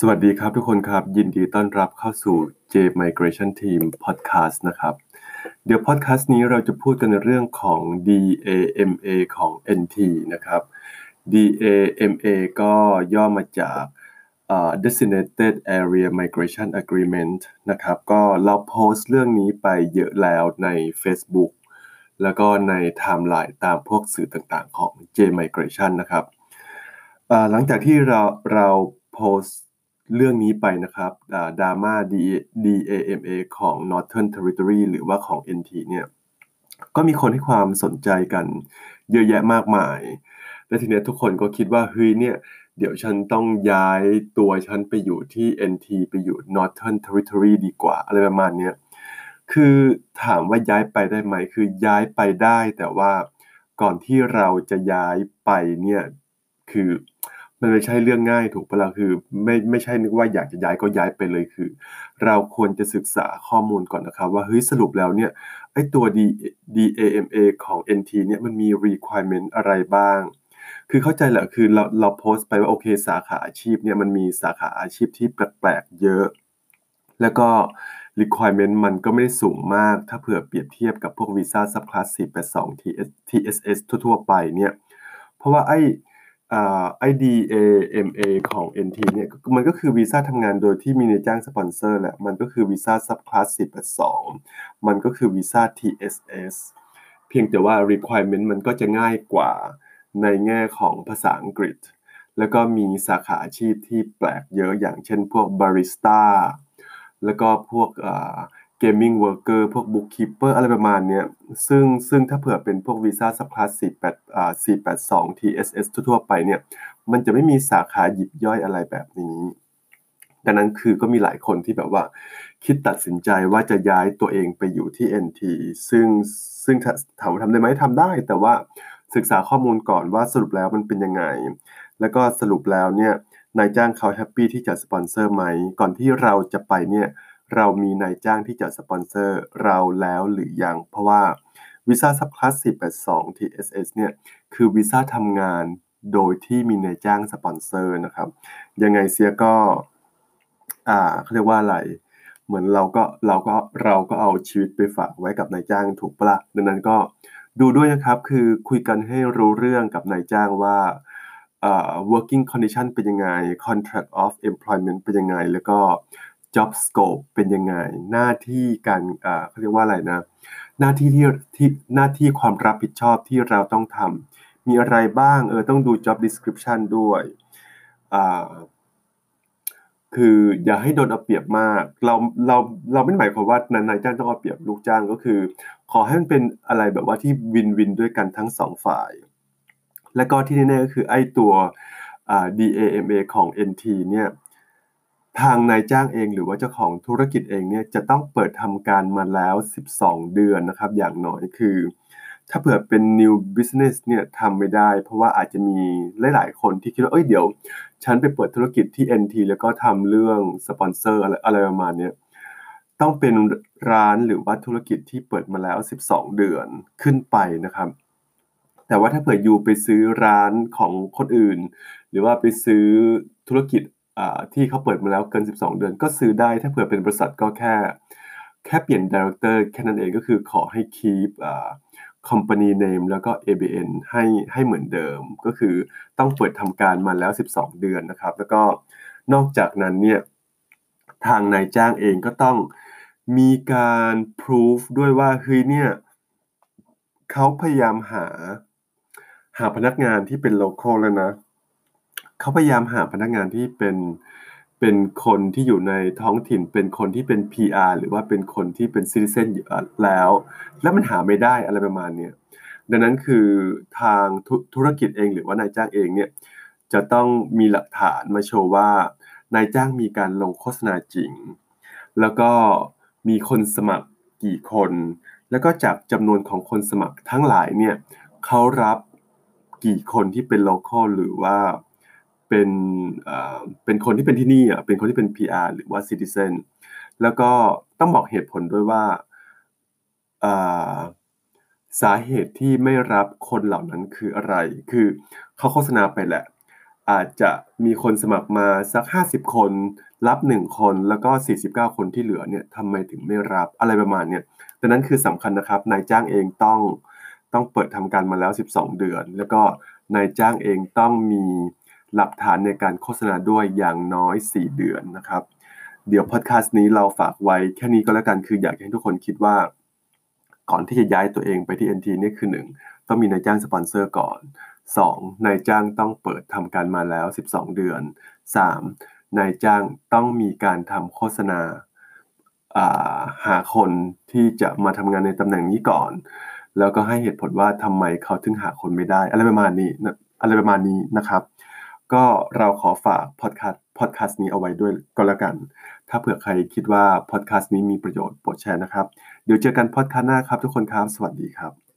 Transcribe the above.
สวัสดีครับทุกคนครับ ยินดีต้อนรับเข้าสู่ J Migration Team Podcast นะครับ เดี๋ยว podcast นี้เราจะพูดกันในเรื่องของ DAMA ของ NT นะครับ DAMA ก็ย่อมาจาก uh, Designated Area Migration Agreement นะครับ ก็เราโพสต์เรื่องนี้ไปเยอะแล้วใน Facebook แล้วก็ในไทม์ไลน์ตามพวกสื่อต่างๆของ J Migration นะครับหลังจากที่เราเราโพสต์ เรื่องนี้ไปนะครับดราม่า DAMA ของ Northern Territory หรือว่าของ NT เนี่ยก็มีคนให้ความสนใจกันเยอะแยะมากมาย และทีนี้ทุกคนก็คิดว่าเฮ้ยเนี่ยเดี๋ยวฉันต้องย้ายตัวฉันไปอยู่ที่ NT ไปอยู่ Northern Territory ดีกว่าอะไรประมาณนี้คือถามว่าย้ายไปได้ไหม คือย้ายไปได้แต่ว่าก่อนที่เราจะย้ายไปเนี่ยคือ มันไม่ใช่เรื่องง่ายถูกปะล่ะคือ ไม่ไม่ใช่นึกว่าอยากจะย้ายก็ย้ายไปเลยคือ เราควรจะศึกษาข้อมูลก่อนนะครับ ว่าเฮ้ยสรุปแล้วเนี่ยไอ้ตัว D DAMA ของ NT เนี่ยมันมี requirement อะไรบ้าง คือเข้าใจแหละคือเราเราโพสต์ไปว่าโอเคสาขาอาชีพเนี่ยมันมีสาขาอาชีพที่แปลกๆเยอะ แล้วก็ requirement มันก็ไม่ได้สูงมาก ถ้าเผื่อเปรียบเทียบกับพวกวีซ่า subclass 482 TS TSS ทั่วๆไปเนี่ย เพราะว่าไอ้ DAMA ของ NT เนี่ยมันก็คือวีซ่าทำงานโดยที่มีนายจ้างสปอนเซอร์แหละ มันก็คือวีซ่า subclass 482 มันก็คือวีซ่า TSS เพียงแต่ว่า requirement มันก็จะง่ายกว่าในแง่ของภาษาอังกฤษ แล้วก็มีสาขาอาชีพที่แปลกเยอะอย่างเช่นพวก barista แล้วก็พวก gaming worker พวก bookkeeper อะไรประมาณเนี้ย ซึ่งซึ่งถ้าเผื่อเป็นพวกวีซ่า subclass 48อ่า482 TSS ทั่วไปเนี่ย มันจะไม่มีสาขาหยิบย่อยอะไรแบบนี้ ดังนั้นคือก็มีหลายคนที่แบบว่า คิดตัดสินใจว่าจะย้ายตัวเองไปอยู่ที่ NT ซึ่งซึ่งถามว่าทำได้ไหมทำได้ แต่ว่าศึกษาข้อมูลก่อนว่าสรุปแล้วมันเป็นยังไง แล้วก็สรุปแล้วเนี่ยนายจ้างเขา happy ที่จะสปอนเซอร์ไหม ก่อนที่เราจะไปเนี่ย เรามีนายจ้างที่จะสปอนเซอร์เราแล้วหรือยัง เพราะว่าวีซ่า subclass 482 TSS เนี่ย คือวีซ่าทำงานโดยที่มีนายจ้างสปอนเซอร์นะครับ ยังไงเสียก็ อ่าเขาเรียกว่าอะไร เหมือนเราก็เราก็เราก็เอาชีวิตไปฝากไว้กับนายจ้างถูกปะล่ะดังนั้นก็ดูด้วยนะครับ คือคุยกันให้รู้เรื่องกับนายจ้างว่า uh, working condition เป็นยังไง contract of employment เป็นยังไง แล้วก็ job scope เป็นยังไง หน้าที่การเขาเรียกว่าอะไรนะ หน้าที่ที่ที่หน้าที่ความรับผิดชอบที่เราต้องทำมีอะไรบ้างเออต้องดู job description ด้วยคืออย่าให้โดนเอาเปรียบมาก เราเราเราไม่หมายความว่านายจ้างต้องเอาเปรียบลูกจ้างก็คือ ขอให้มันเป็นอะไรแบบว่าที่วินวินด้วยกันทั้งสองฝ่าย และก็ที่แน่ๆก็คือไอ้ตัว DAMA ของ NT เนี่ย ทางนายจ้างเองหรือว่าเจ้าของธุรกิจเองเนี่ยจะต้องเปิดทำการมาแล้ว 12 เดือนนะครับ อย่างน้อยคือ ถ้าเผื่อเป็น new business เนี่ยทำไม่ได้ เพราะว่าอาจจะมีหลาย ๆ คนที่คิดว่าเอ้ยเดี๋ยว ฉันไปเปิดธุรกิจที่ NT แล้วก็ทำเรื่องสปอนเซอร์อะไรอะไรประมาณนี้ต้องเป็นร้านหรือว่าธุรกิจที่เปิดมาแล้ว 12 เดือนขึ้นไปนะครับแต่ว่าถ้าเผื่ออยู่ไปซื้อร้านของคนอื่น หรือว่าไปซื้อธุรกิจ ที่เขาเปิดมาแล้วเกิน 12 เดือน ก็ซื้อได้ถ้าเผื่อเป็นบริษัทก็แค่ แค่เปลี่ยนดีเรคเตอร์แค่นั้นเองก็คือขอให้ keep company name แล้วก็ ABN ให้ให้เหมือนเดิม ก็คือต้องเปิดทำการมาแล้ว 12 เดือนนะครับ แล้วก็นอกจากนั้นเนี่ยทางนายจ้างเองก็ต้องมีการ proof ด้วยว่าเฮ้ยเนี่ยเขาพยายามหา หาพนักงานที่เป็น local แล้วนะ เขาพยายามหาพนักงานที่เป็น เป็นคนที่อยู่ในท้องถิ่น เป็นคนที่เป็น PR หรือว่าเป็นคนที่เป็นซิติเซนแล้ว แล้วมันหาไม่ได้อะไรประมาณนี้ดังนั้นคือทางธุรกิจเองหรือว่านายจ้างเองเนี่ยจะต้องมีหลักฐานมาโชว์ว่านายจ้างมีการลงโฆษณาจริง แล้วก็มีคนสมัครกี่คน แล้วก็จากจำนวนของคนสมัครทั้งหลายเนี่ยเขารับกี่คนที่เป็น local หรือว่า เป็นเป็นคนที่เป็นที่นี่อะเป็นคนที่เป็น PR หรือว่า citizen แล้วก็ต้องบอกเหตุผลด้วยว่าสาเหตุที่ไม่รับคนเหล่านั้นคืออะไร คือเขาโฆษณาไปแหละ อาจจะมีคนสมัครมาสัก 50 คน รับ 1 คนแล้วก็ 49 คนที่เหลือเนี่ยทำไมถึงไม่รับอะไรประมาณเนี่ยดังนั้นคือสำคัญนะครับ นายจ้างเองต้องต้องเปิดทำการมาแล้ว 12 เดือน แล้วก็นายจ้างเองต้องมี หลักฐานในการโฆษณาด้วยอย่างน้อย 4 เดือนนะครับ เดี๋ยวพอดแคสต์นี้เราฝากไว้แค่นี้ก็แล้วกันคืออยากให้ทุกคนคิดว่า ก่อนที่จะย้ายตัวเองไปที่ NT นี่คือ 1 ต้องมีนายจ้างสปอนเซอร์ก่อน 2. นายจ้างต้องเปิดทำการมาแล้ว 12 เดือน 3. นายจ้างต้องมีการทำโฆษณาหาคนที่จะมาทำงานในตำแหน่งนี้ก่อน แล้วก็ให้เหตุผลว่าทำไมเขาถึงหาคนไม่ได้ อะไรประมาณนี้อะไรประมาณนี้นะครับ ก็เราขอฝากพอดแคสต์พอดแคสต์นี้เอาไว้ด้วยก็แล้วกัน ถ้าเผื่อใครคิดว่าพอดแคสต์นี้มีประโยชน์โปรดแชร์นะครับ เดี๋ยวเจอกันพอดแคสต์หน้าครับทุกคนครับ สวัสดีครับ